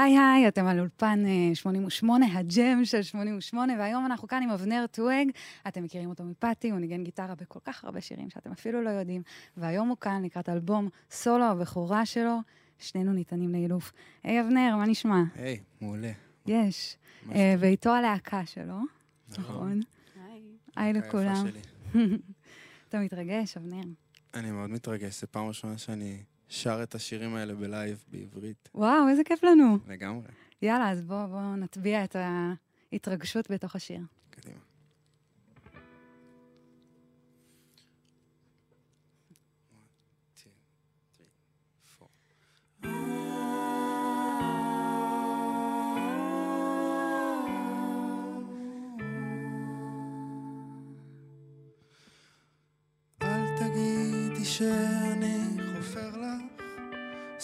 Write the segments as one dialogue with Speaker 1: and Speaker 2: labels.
Speaker 1: היי היי, אתם על אולפן 88, אה, הג'ם של 88, והיום אנחנו כאן עם אבנר טואג. אתם מכירים אותו מפאטי, הוא ניגן גיטרה בכל כך הרבה שירים שאתם אפילו לא יודעים, והיום הוא כאן לקראת אלבום סולו הבכורה שלו, שנינו ניתנים לאילוף. היי אבנר, מה נשמע?
Speaker 2: היי, מעולה.
Speaker 1: יש. Uh, ואיתו הלהקה שלו, נכון? היי. היי לכולם. אתה מתרגש, אבנר?
Speaker 2: אני מאוד מתרגש, זו פעם ראשונה שאני שר את השירים האלה בלייב בעברית.
Speaker 1: וואו, איזה כיף לנו.
Speaker 2: לגמרי.
Speaker 1: יאללה, אז בואו בוא נטביע את ההתרגשות בתוך השיר.
Speaker 2: קדימה. שאני חופר לך,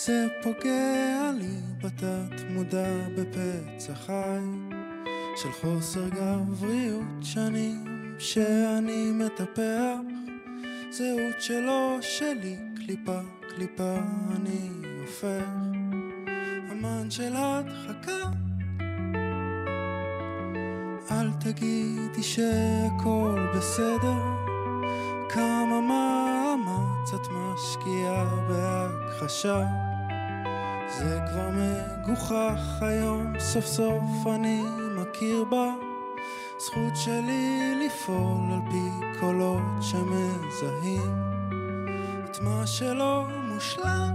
Speaker 2: זה פוגע לי בתת מודע בפצע חי של חוסר גבריות שנים שאני מטפח, זהות שלו שלי, קליפה קליפה אני הופך, אמן של הדחקה. אל תגידי שהכל בסדר, כמה מאמץ את משקיעה בהכחשה זה כבר מגוחך היום, סוף סוף אני מכיר בה. זכות שלי לפעול על פי קולות שמזהים את מה שלא מושלם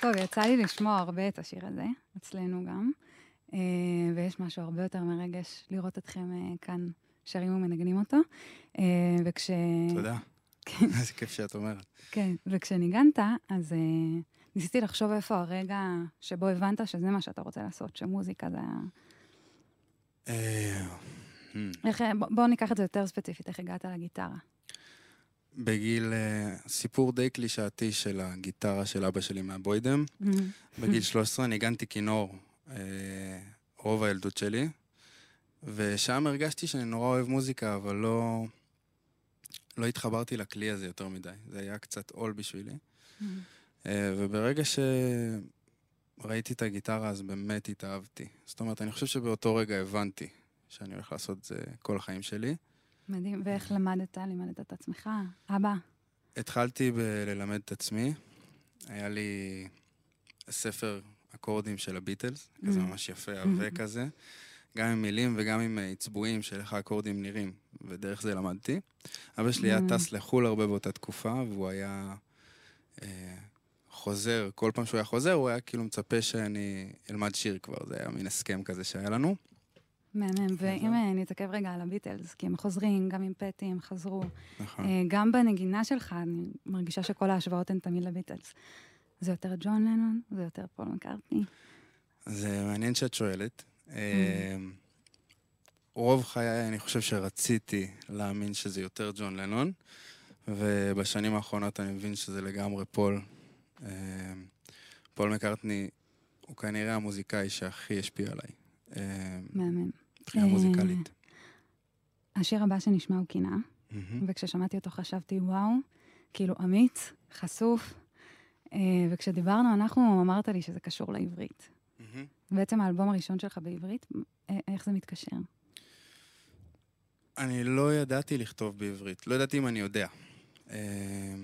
Speaker 1: טוב, יצא לי לשמוע הרבה את השיר הזה, אצלנו גם, אה, ויש משהו הרבה יותר מרגש לראות אתכם אה, כאן שרים ומנגנים אותו. אה, וכש...
Speaker 2: תודה. כן. איזה כיף שאת אומרת.
Speaker 1: כן, וכשניגנת, אז ניסיתי לחשוב איפה הרגע שבו הבנת שזה מה שאתה רוצה לעשות, שמוזיקה זה. Hmm. איך, בוא ניקח את זה יותר ספציפית, איך הגעת לגיטרה?
Speaker 2: בגיל, uh, סיפור די קלישאתי של הגיטרה של אבא שלי מהבוידם. Mm-hmm. בגיל 13 ניגנתי כינור uh, רוב הילדות שלי, ושם הרגשתי שאני נורא אוהב מוזיקה, אבל לא, לא התחברתי לכלי הזה יותר מדי. זה היה קצת עול בשבילי. Mm-hmm. Uh, וברגע שראיתי את הגיטרה, אז באמת התאהבתי. זאת אומרת, אני חושב שבאותו רגע הבנתי שאני הולך לעשות את זה כל החיים שלי.
Speaker 1: מדהים. ואיך למדת? לימדת את עצמך? אבא?
Speaker 2: התחלתי בללמד את עצמי. היה לי ספר אקורדים של הביטלס, mm-hmm. כזה ממש יפה, עבה mm-hmm. כזה. גם עם מילים וגם עם עצבועים של איך האקורדים נראים, ודרך זה למדתי. אבא שלי היה mm. טס לחו"ל הרבה באותה תקופה, והוא היה אה, חוזר, כל פעם שהוא היה חוזר, הוא היה כאילו מצפה שאני אלמד שיר כבר, זה היה מין הסכם כזה שהיה לנו.
Speaker 1: מהמם, ואם אה, נתעכב רגע על הביטלס, כי הם חוזרים, גם עם פטי הם חזרו.
Speaker 2: נכון.
Speaker 1: אה, גם בנגינה שלך, אני מרגישה שכל ההשוואות הן תמיד לביטלס. זה יותר ג'ון לנון? זה יותר פול מקארטני?
Speaker 2: זה מעניין שאת שואלת. אה, רוב חיי אני חושב שרציתי להאמין שזה יותר ג'ון לנון, ובשנים האחרונות אני מבין שזה לגמרי פול. פול מקארטני הוא כנראה המוזיקאי שהכי השפיע עליי,
Speaker 1: מהמם.
Speaker 2: מבחינה מוזיקלית.
Speaker 1: השיר הבא שנשמע הוא קינה,
Speaker 2: מהמם.
Speaker 1: וכששמעתי אותו חשבתי, וואו, כאילו אמיץ, חשוף, אה, וכשדיברנו, אנחנו, אמרת לי שזה קשור לעברית. בעצם האלבום הראשון שלך בעברית, אה, איך זה מתקשר?
Speaker 2: אני לא ידעתי לכתוב בעברית, לא ידעתי אם אני יודע. אה,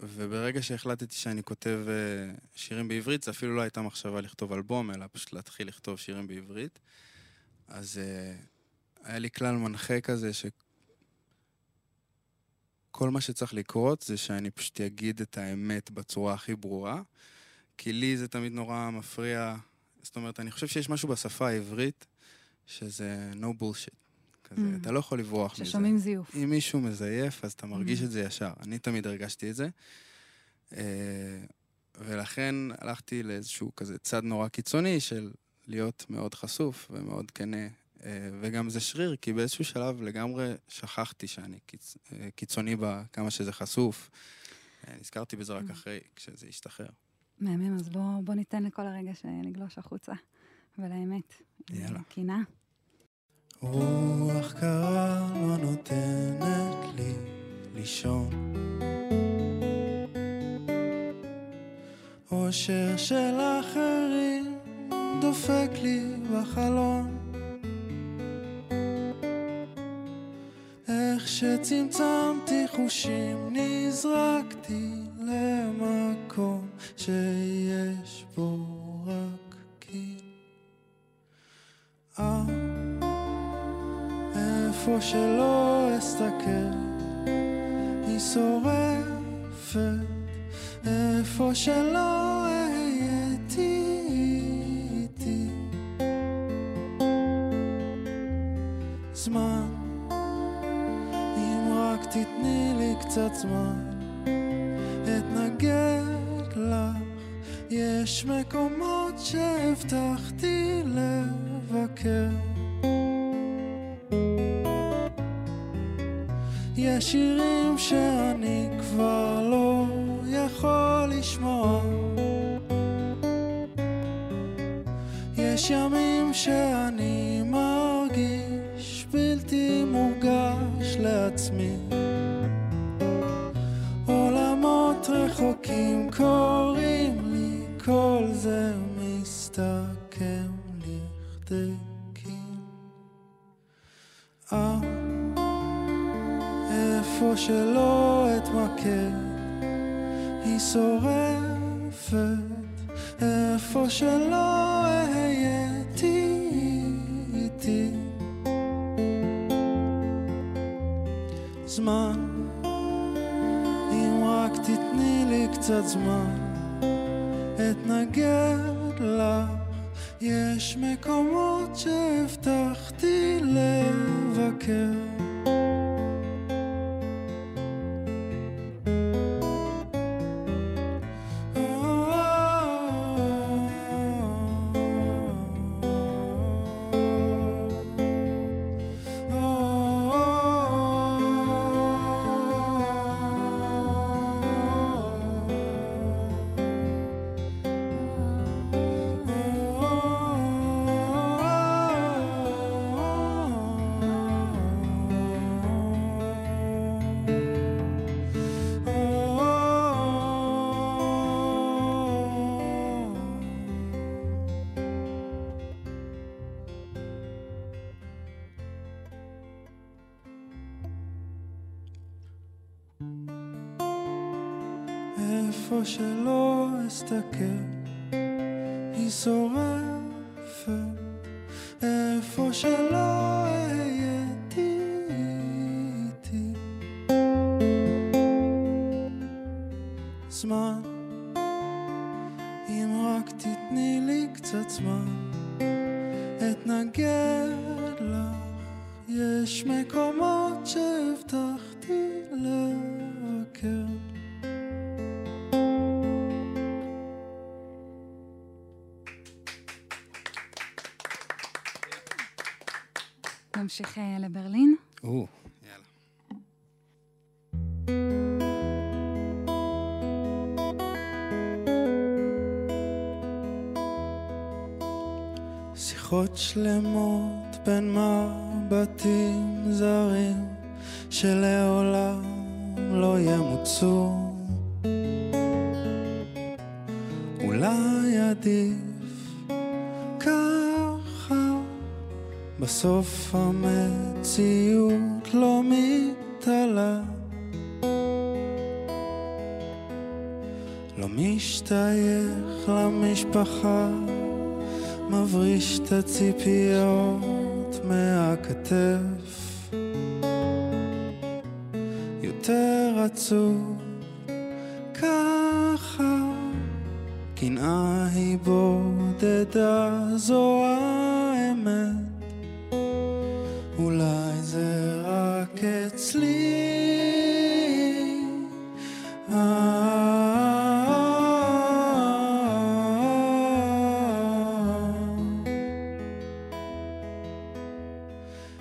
Speaker 2: וברגע שהחלטתי שאני כותב אה, שירים בעברית, זה אפילו לא הייתה מחשבה לכתוב אלבום, אלא פשוט להתחיל לכתוב שירים בעברית. אז אה, היה לי כלל מנחה כזה, שכל מה שצריך לקרות זה שאני פשוט אגיד את האמת בצורה הכי ברורה, כי לי זה תמיד נורא מפריע. זאת אומרת, אני חושב שיש משהו בשפה העברית שזה no bullshit. כזה,
Speaker 1: Mm.
Speaker 2: אתה לא יכול לברוח מזה.
Speaker 1: ששומעים זיוף.
Speaker 2: אם מישהו מזייף, אז אתה מרגיש
Speaker 1: Mm.
Speaker 2: את זה ישר. אני תמיד הרגשתי את זה. אה, ולכן הלכתי לאיזשהו כזה צד נורא קיצוני של להיות מאוד חשוף ומאוד כנה. אה, וגם זה שריר, כי באיזשהו שלב לגמרי שכחתי שאני קיצ... אה, קיצוני בכמה שזה חשוף. אה, נזכרתי בזה רק
Speaker 1: Mm.
Speaker 2: אחרי, כשזה השתחרר.
Speaker 1: מהמם, אז בוא, בוא ניתן לכל הרגע שנגלוש החוצה, ולאמת.
Speaker 2: יאללה.
Speaker 1: קינה.
Speaker 2: רוח קרה לא נותנת לי לישון. אושר של אחרים דופק לי בחלון. איך שצמצמתי חושים נזרקתי למקום שיש בו רק קיל. אה איפה שלא אסתכל, היא שורפת, איפה שלא אהיה זמן, אם רק תתני לי קצת זמן, אתנגד לך, יש מקומות שהבטחתי לבקר. יש שירים שאני כבר לא יכול לשמוע. יש ימים שאני cold. לי קצת זמן, אתנגד לך, יש מקומות שהבטחתי איפה שלא אסתכל, היא שורפת, איפה שלא
Speaker 1: נמשיך אה, לברלין.
Speaker 2: או. שיחות שלמות בין מבטים זרים שלעולם לא ימוצו אולי עדיף בסוף המציאות לא מתעלה. לא משתייך למשפחה מבריש את הציפיות מהכתף. יותר עצוב ככה קנאה היא בודדה זו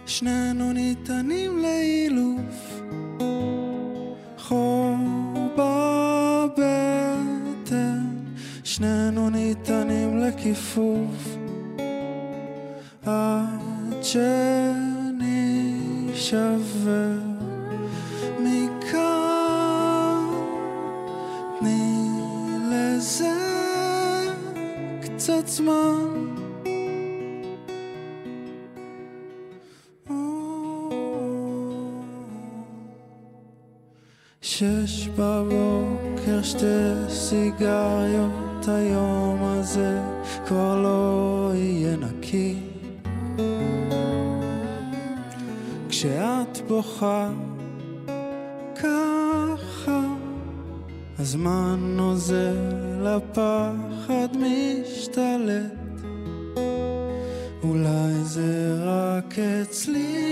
Speaker 2: שנינו ניתנים לאילוף. חור בבטן שנינו ניתנים לכיפוף. עד שנשבר מכאן תני לזה קצת זמן בוכה ככה הזמן נוזל הפחד משתלט. אולי זה רק אצלי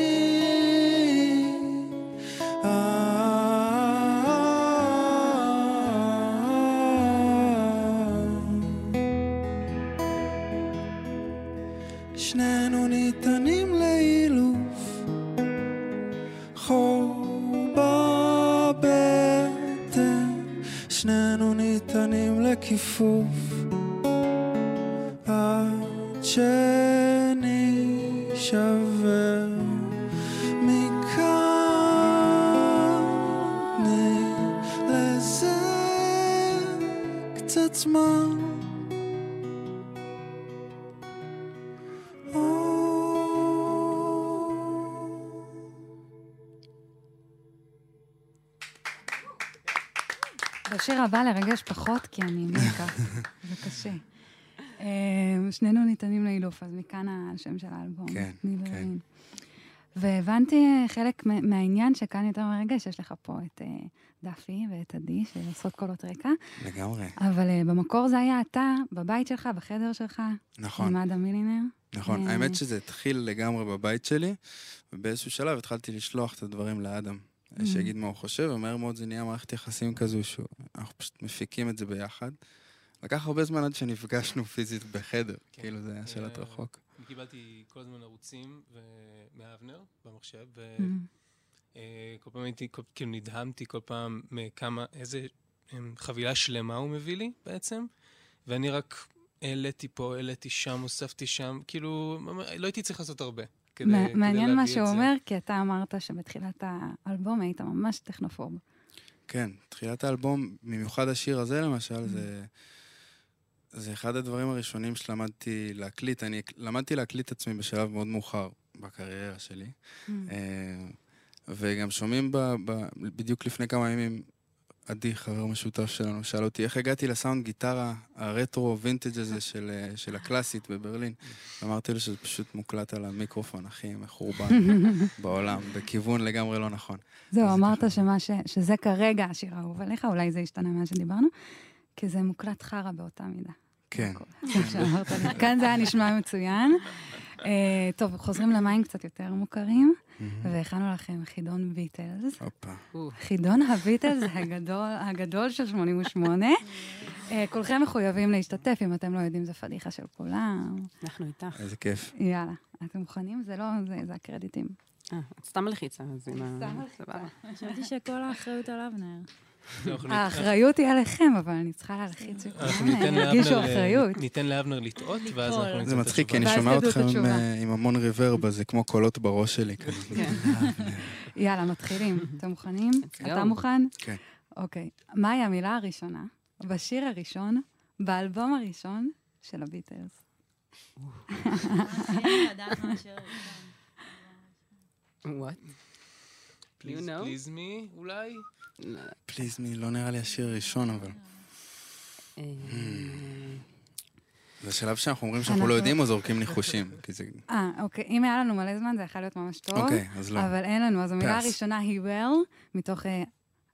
Speaker 1: בשיר הבא לרגש פחות, כי אני מיקה. זה קשה. אה, שנינו ניתנים לאילוף, אז מכאן השם של האלבום.
Speaker 2: כן, כן.
Speaker 1: והבנתי אה, חלק מהעניין שכאן יותר מרגש, יש לך פה את אה, דפי ואת עדי, שעושות קולות רקע.
Speaker 2: לגמרי.
Speaker 1: אבל במקור זה היה אתה, בבית שלך, בחדר שלך.
Speaker 2: נכון.
Speaker 1: עם אדם מילינר.
Speaker 2: נכון, האמת שזה התחיל לגמרי בבית שלי, ובאיזשהו שלב התחלתי לשלוח את הדברים לאדם. Mm-hmm. שיגיד מה הוא חושב, ומהר מאוד זה נהיה מערכת יחסים כזו שאנחנו פשוט מפיקים את זה ביחד. לקח הרבה זמן עד שנפגשנו פיזית בחדר, כן. כאילו זה היה שאלת רחוק.
Speaker 3: אני קיבלתי כל הזמן ערוצים מאבנר במחשב, וכל mm-hmm. פעם הייתי, כאילו נדהמתי כל פעם מכמה, איזה חבילה שלמה הוא מביא לי בעצם, ואני רק העליתי פה, העליתי שם, הוספתי שם, כאילו, לא הייתי צריך לעשות הרבה.
Speaker 1: כדי, מעניין כדי מה שהוא אומר, כי אתה אמרת שבתחילת האלבום היית ממש טכנופוב.
Speaker 2: כן, תחילת האלבום, במיוחד השיר הזה למשל, mm. זה, זה אחד הדברים הראשונים שלמדתי להקליט. אני למדתי להקליט עצמי בשלב מאוד מאוחר בקריירה שלי. Mm. אה, וגם שומעים ב, ב, בדיוק לפני כמה ימים עדי, חבר משותף שלנו, שאל אותי איך הגעתי לסאונד גיטרה הרטרו וינטג' הזה של, של הקלאסית בברלין. אמרתי לו שזה פשוט מוקלט על המיקרופון הכי מחורבן בעולם, בכיוון לגמרי לא נכון.
Speaker 1: זהו, אמרת שמה ש, שזה כרגע השיר האהוב עליך, אולי זה השתנה ממה שדיברנו, כי זה מוקלט חרא באותה מידה.
Speaker 2: כן.
Speaker 1: כאן זה היה נשמע מצוין. אה, טוב, חוזרים למים קצת יותר מוכרים, והכנו לכם חידון ביטלס. חידון הביטלס הגדול, הגדול של 88. אה, כולכם מחויבים להשתתף, אם אתם לא יודעים, זו פדיחה של כולם.
Speaker 4: אנחנו איתך.
Speaker 2: איזה כיף.
Speaker 1: יאללה, אתם מוכנים? זה לא, זה, זה הקרדיטים.
Speaker 4: אה, את סתם מלחיצה, אז עם ה...
Speaker 1: סתם מלחיצה.
Speaker 4: סבבה.
Speaker 5: חשבתי שכל האחריות על אבנר.
Speaker 3: ניתן-
Speaker 1: האחריות היא עליכם, אבל אני צריכה להלחיץ שכולם
Speaker 3: ניתן
Speaker 1: ירגישו
Speaker 3: לאבנר,
Speaker 1: אחריות.
Speaker 3: ניתן לאבנר לטעות, ואז אנחנו
Speaker 5: ליפול.
Speaker 3: ניתן
Speaker 2: זה
Speaker 3: את
Speaker 2: מצחיק, כי אני שומע
Speaker 1: את
Speaker 2: אתכם. אה, עם המון ריברב, אז זה כמו קולות בראש שלי.
Speaker 4: כן.
Speaker 1: יאללה, מתחילים. אתם מוכנים? אתה מוכן?
Speaker 2: כן.
Speaker 1: אוקיי. מהי המילה הראשונה בשיר הראשון, באלבום הראשון של הביטלס?
Speaker 4: וואט? You know?
Speaker 3: פליז מי, אולי?
Speaker 2: פליז מי, לא נראה לי השיר הראשון, אבל...
Speaker 4: אה,
Speaker 2: זה השלב שאנחנו אומרים שאנחנו
Speaker 1: אנחנו-
Speaker 2: לא יודעים או זורקים ניחושים. כי זה...
Speaker 1: אה, אוקיי. אם היה לנו מלא זמן, זה יכול להיות ממש טוב.
Speaker 2: אוקיי, אז לא.
Speaker 1: אבל אין לנו. אז המילה. הראשונה היא well, מתוך אה,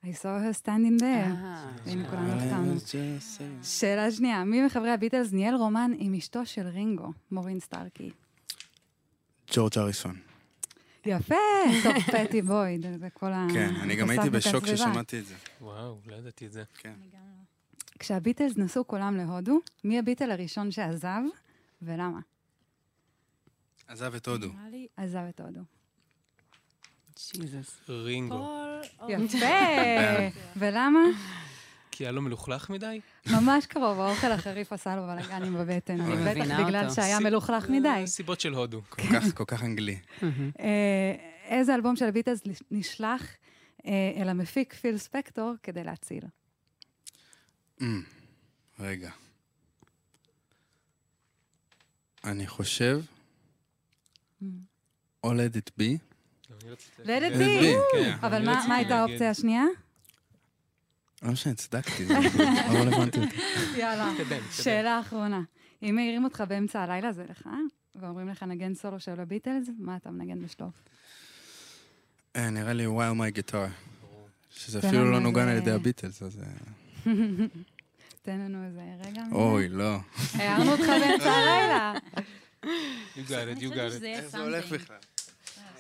Speaker 1: I saw her standing there.
Speaker 4: אה,
Speaker 1: והנה כולנו
Speaker 2: it's just a-
Speaker 1: שאלה שנייה, מי מחברי הביטלס ניהל רומן עם אשתו של רינגו, מורין סטארקי?
Speaker 2: ג'ורג' אריסון.
Speaker 1: יפה! טוב, פטי בויד, זה כל ה...
Speaker 2: כן, אני גם הייתי בשוק. כששמעתי את זה.
Speaker 3: וואו, לא ידעתי את זה.
Speaker 2: כן.
Speaker 1: כשהביטלס נסעו כולם להודו, מי הביטל הראשון שעזב, ולמה?
Speaker 2: עזב את הודו.
Speaker 1: עזב את הודו.
Speaker 4: ג'יזוס.
Speaker 3: רינגו.
Speaker 1: יפה! ולמה?
Speaker 3: כי היה לו מלוכלך מדי?
Speaker 1: ממש קרוב, האוכל החריף עשה לו בלאגנים בבטן.
Speaker 4: אני
Speaker 1: בטח בגלל. שהיה מלוכלך
Speaker 3: אה,
Speaker 1: מדי.
Speaker 3: סיבות של הודו.
Speaker 2: כל כך, אנגלי.
Speaker 1: אה, איזה אלבום של הביטלס נשלח אה, אל המפיק פיל ספקטור כדי להציל?
Speaker 2: אמ, רגע. אני חושב, או let it be.
Speaker 3: גם אני רציתי-
Speaker 1: Let it
Speaker 2: Let it
Speaker 1: be.
Speaker 2: be, כן.
Speaker 1: אבל מה הייתה. האופציה השנייה?
Speaker 2: לא משנה, צדקתי, זה לא רלוונטי אותי.
Speaker 1: יאללה. שאלה אחרונה. אם מעירים אותך באמצע הלילה, זה לך, ואומרים לך נגן סולו של הביטלס, מה אתה מנגן בשלוף?
Speaker 2: אה, נראה לי while my guitar. שזה אפילו לא נוגן על ידי הביטלס, אז... אה,
Speaker 1: תן לנו איזה רגע.
Speaker 2: אוי, לא.
Speaker 1: הערנו אותך באמצע הלילה.
Speaker 3: You got it, you got it.
Speaker 5: איך זה יהיה something.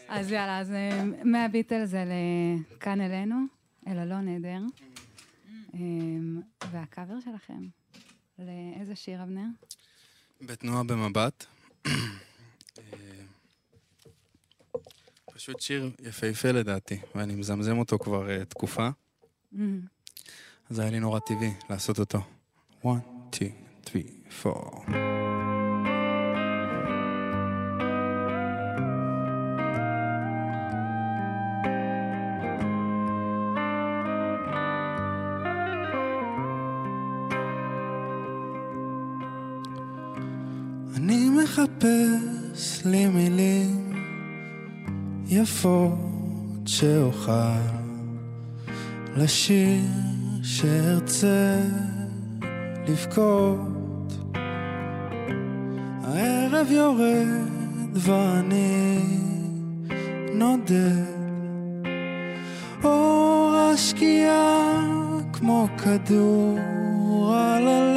Speaker 1: אז יאללה, אז אה, מהביטלס זה לכאן אלינו, אל אלון נהדר. והקאבר שלכם, לאיזה שיר, אבנר?
Speaker 2: בתנועה במבט. פשוט שיר יפהפה לדעתי, ואני מזמזם אותו כבר אה, תקופה,
Speaker 1: אמ,
Speaker 2: אז היה לי נורא טבעי לעשות אותו. 1, 2, 3, 4. שאוכל לשיר שארצה לבכות. הערב יורד ואני נודד אור השקיעה כמו כדור על הלב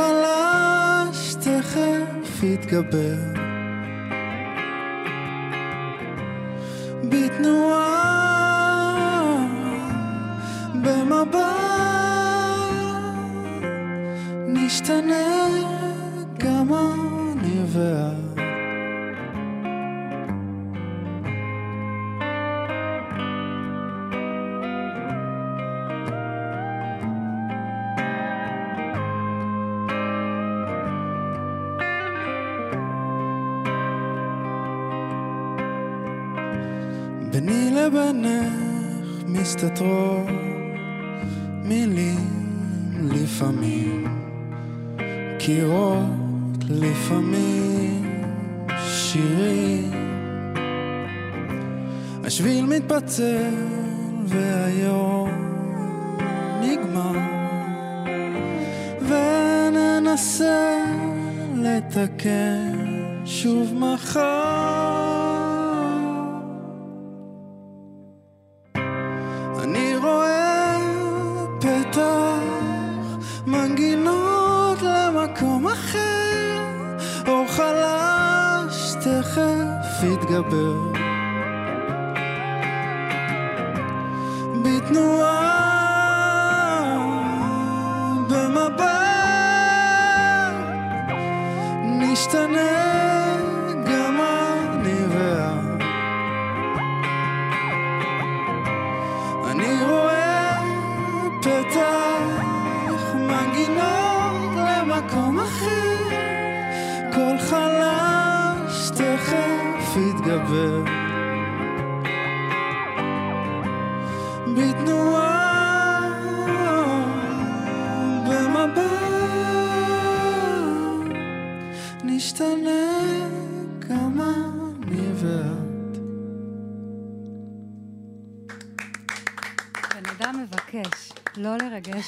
Speaker 2: חלש תכף יתגבר. בתנועה במבט נשתנה ביני לבינך מסתתרות מילים לפעמים, קירות לפעמים, שירים. השביל מתפצל והיום נגמר, וננסה לתקן שוב מחר. תכף יתגבר. בתנועה,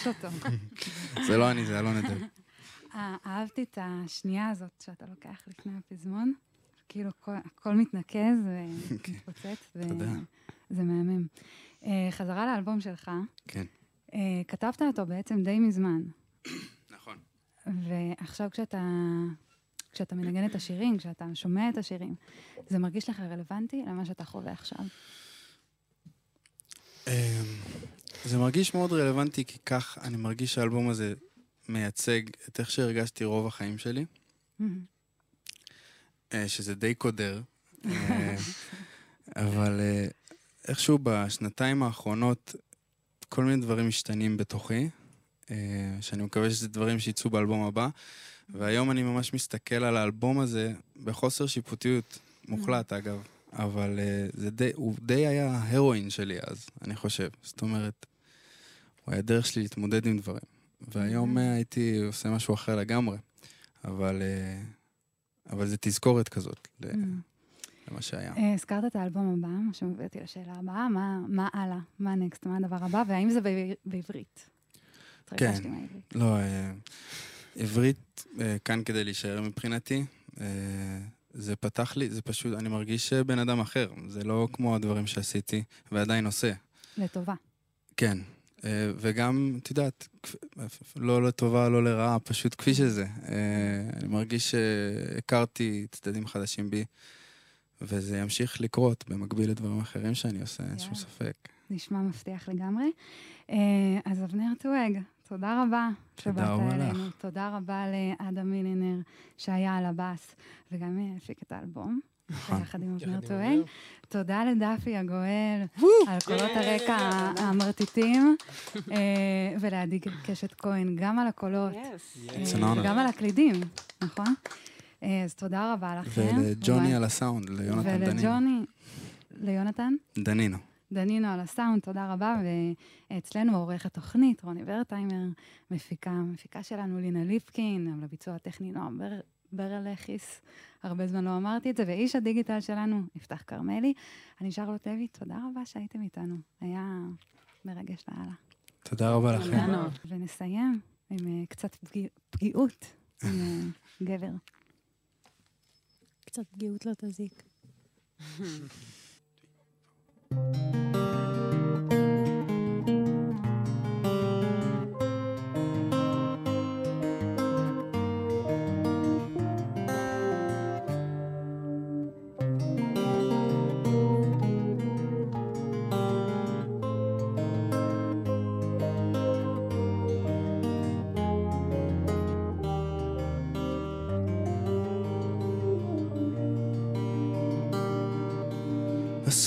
Speaker 1: לרגש אותו.
Speaker 2: זה לא אני, זה אלון אדל.
Speaker 1: אה, אהבתי את השנייה הזאת שאתה לוקח לפני הפזמון. כאילו הכל- מתנקז ומתפוצץ. וזה מהמם. אה, חזרה לאלבום שלך,
Speaker 2: כן.
Speaker 1: אה, כתבת אותו בעצם די מזמן,
Speaker 2: נכון.
Speaker 1: ועכשיו כשאתה, כשאתה מנגן את השירים, כשאתה שומע את השירים, זה מרגיש לך רלוונטי למה שאתה חווה עכשיו.
Speaker 2: זה מרגיש מאוד רלוונטי, כי כך אני מרגיש שהאלבום הזה מייצג את איך שהרגשתי רוב החיים שלי, אה, שזה די קודר. אה, אבל אה, איכשהו בשנתיים האחרונות כל מיני דברים משתנים בתוכי, שאני מקווה שזה דברים שיצאו באלבום הבא, והיום אני ממש מסתכל על האלבום הזה בחוסר שיפוטיות מוחלט, אגב. אבל uh, זה די, הוא די היה ההרואין שלי אז, אני חושב. זאת אומרת, הוא היה דרך שלי להתמודד עם דברים. והיום uh, הייתי עושה משהו אחר לגמרי. אבל, uh, אבל זה תזכורת כזאת למה שהיה.
Speaker 1: אה, הזכרת את האלבום הבא, מה שמביא אותי לשאלה הבאה, מה- מה הלאה? מה נקסט? מה הדבר הבא? והאם זה בעבר- בעברית?
Speaker 2: כן. לא, אה, עברית אה, כאן כדי להישאר מבחינתי. אה, זה פתח לי, זה פשוט, אני מרגיש אה, בן אדם אחר. זה לא כמו הדברים שעשיתי, ועדיין עושה.
Speaker 1: לטובה.
Speaker 2: כן. אה, וגם, את יודעת, לא לטובה, לא לרעה, פשוט כפי שזה. אה, אני מרגיש שהכרתי צדדים חדשים בי, וזה ימשיך לקרות במקביל לדברים אחרים שאני עושה, אין שום. ספק.
Speaker 1: נשמע מבטיח לגמרי. אה, אז אבנר טואג, תודה רבה שבאת אלינו. תודה רבה לאדם מילינר, שהיה על הבאס, וגם הפיק את האלבום.
Speaker 2: נכון.
Speaker 1: יחד עם אבנר.
Speaker 3: אבנר.
Speaker 1: תודה לדפי הגואל על קולות הרקע המרטיטים, אה, ולעדי קשת כהן, גם על הקולות. אה. וגם על הקלידים, נכון? אה, אז תודה רבה לכם.
Speaker 2: ולג'וני. על הסאונד, ליונתן דנינו.
Speaker 1: ולג'וני, ליונתן?
Speaker 2: דנינו.
Speaker 1: דנינו על הסאונד, תודה רבה. ואצלנו עורך התוכנית, רוני ורטהיימר, מפיקה, מפיקה שלנו לינה ליפקין, על הביצוע הטכני נועם בר, ברלכיס, הרבה זמן לא אמרתי את זה, ואיש הדיגיטל שלנו, יפתח כרמלי. אני שרלוט לוי, תודה רבה שהייתם איתנו, היה מרגש לאללה.
Speaker 2: תודה רבה לכם.
Speaker 1: ונסיים עם אה, קצת פגיע, פגיעות עם אה, גבר.
Speaker 5: קצת פגיעות לא תזיק.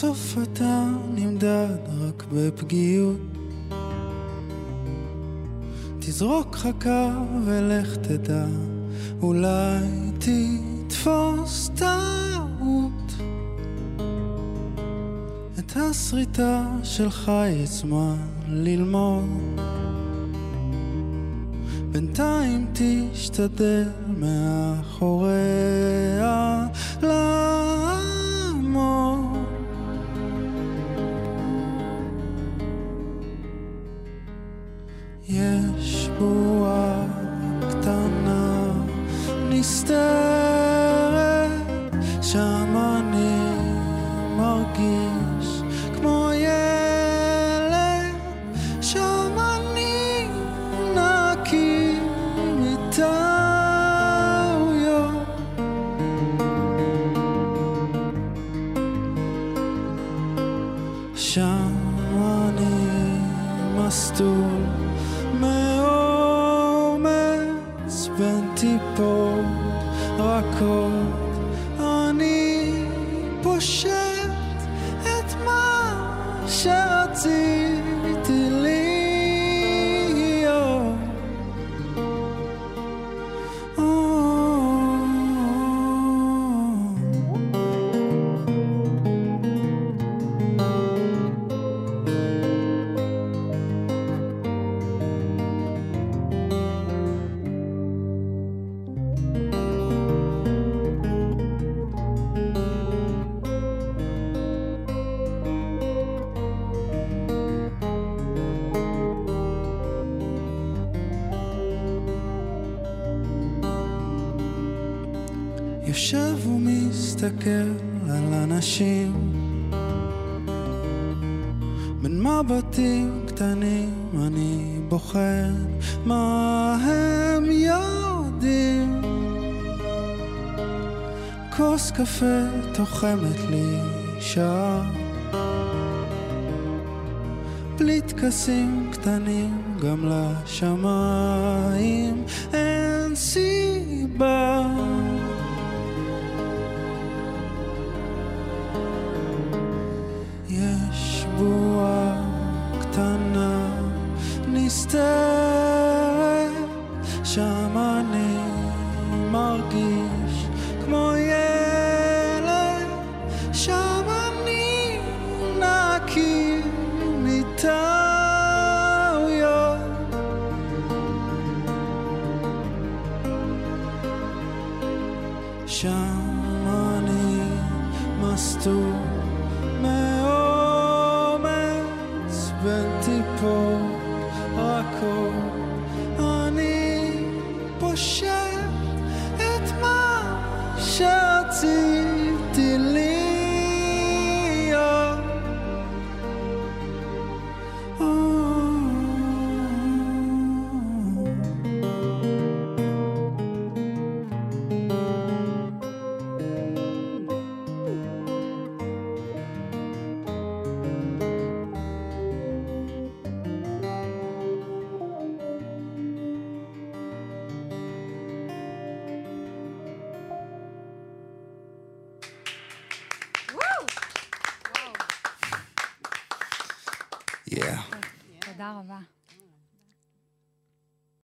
Speaker 2: בסוף אתה נמדד רק בפגיעות. תזרוק חכה ולך תדע, אולי תתפוס טעות. את הסריטה שלך יש ללמוד. בינתיים תשתדל מאחוריה לעמוד. shall see. כוס קפה תוחמת לי שעה. בלי טקסים קטנים גם לשמיים אין סיבה. spenti po ako
Speaker 1: ani poši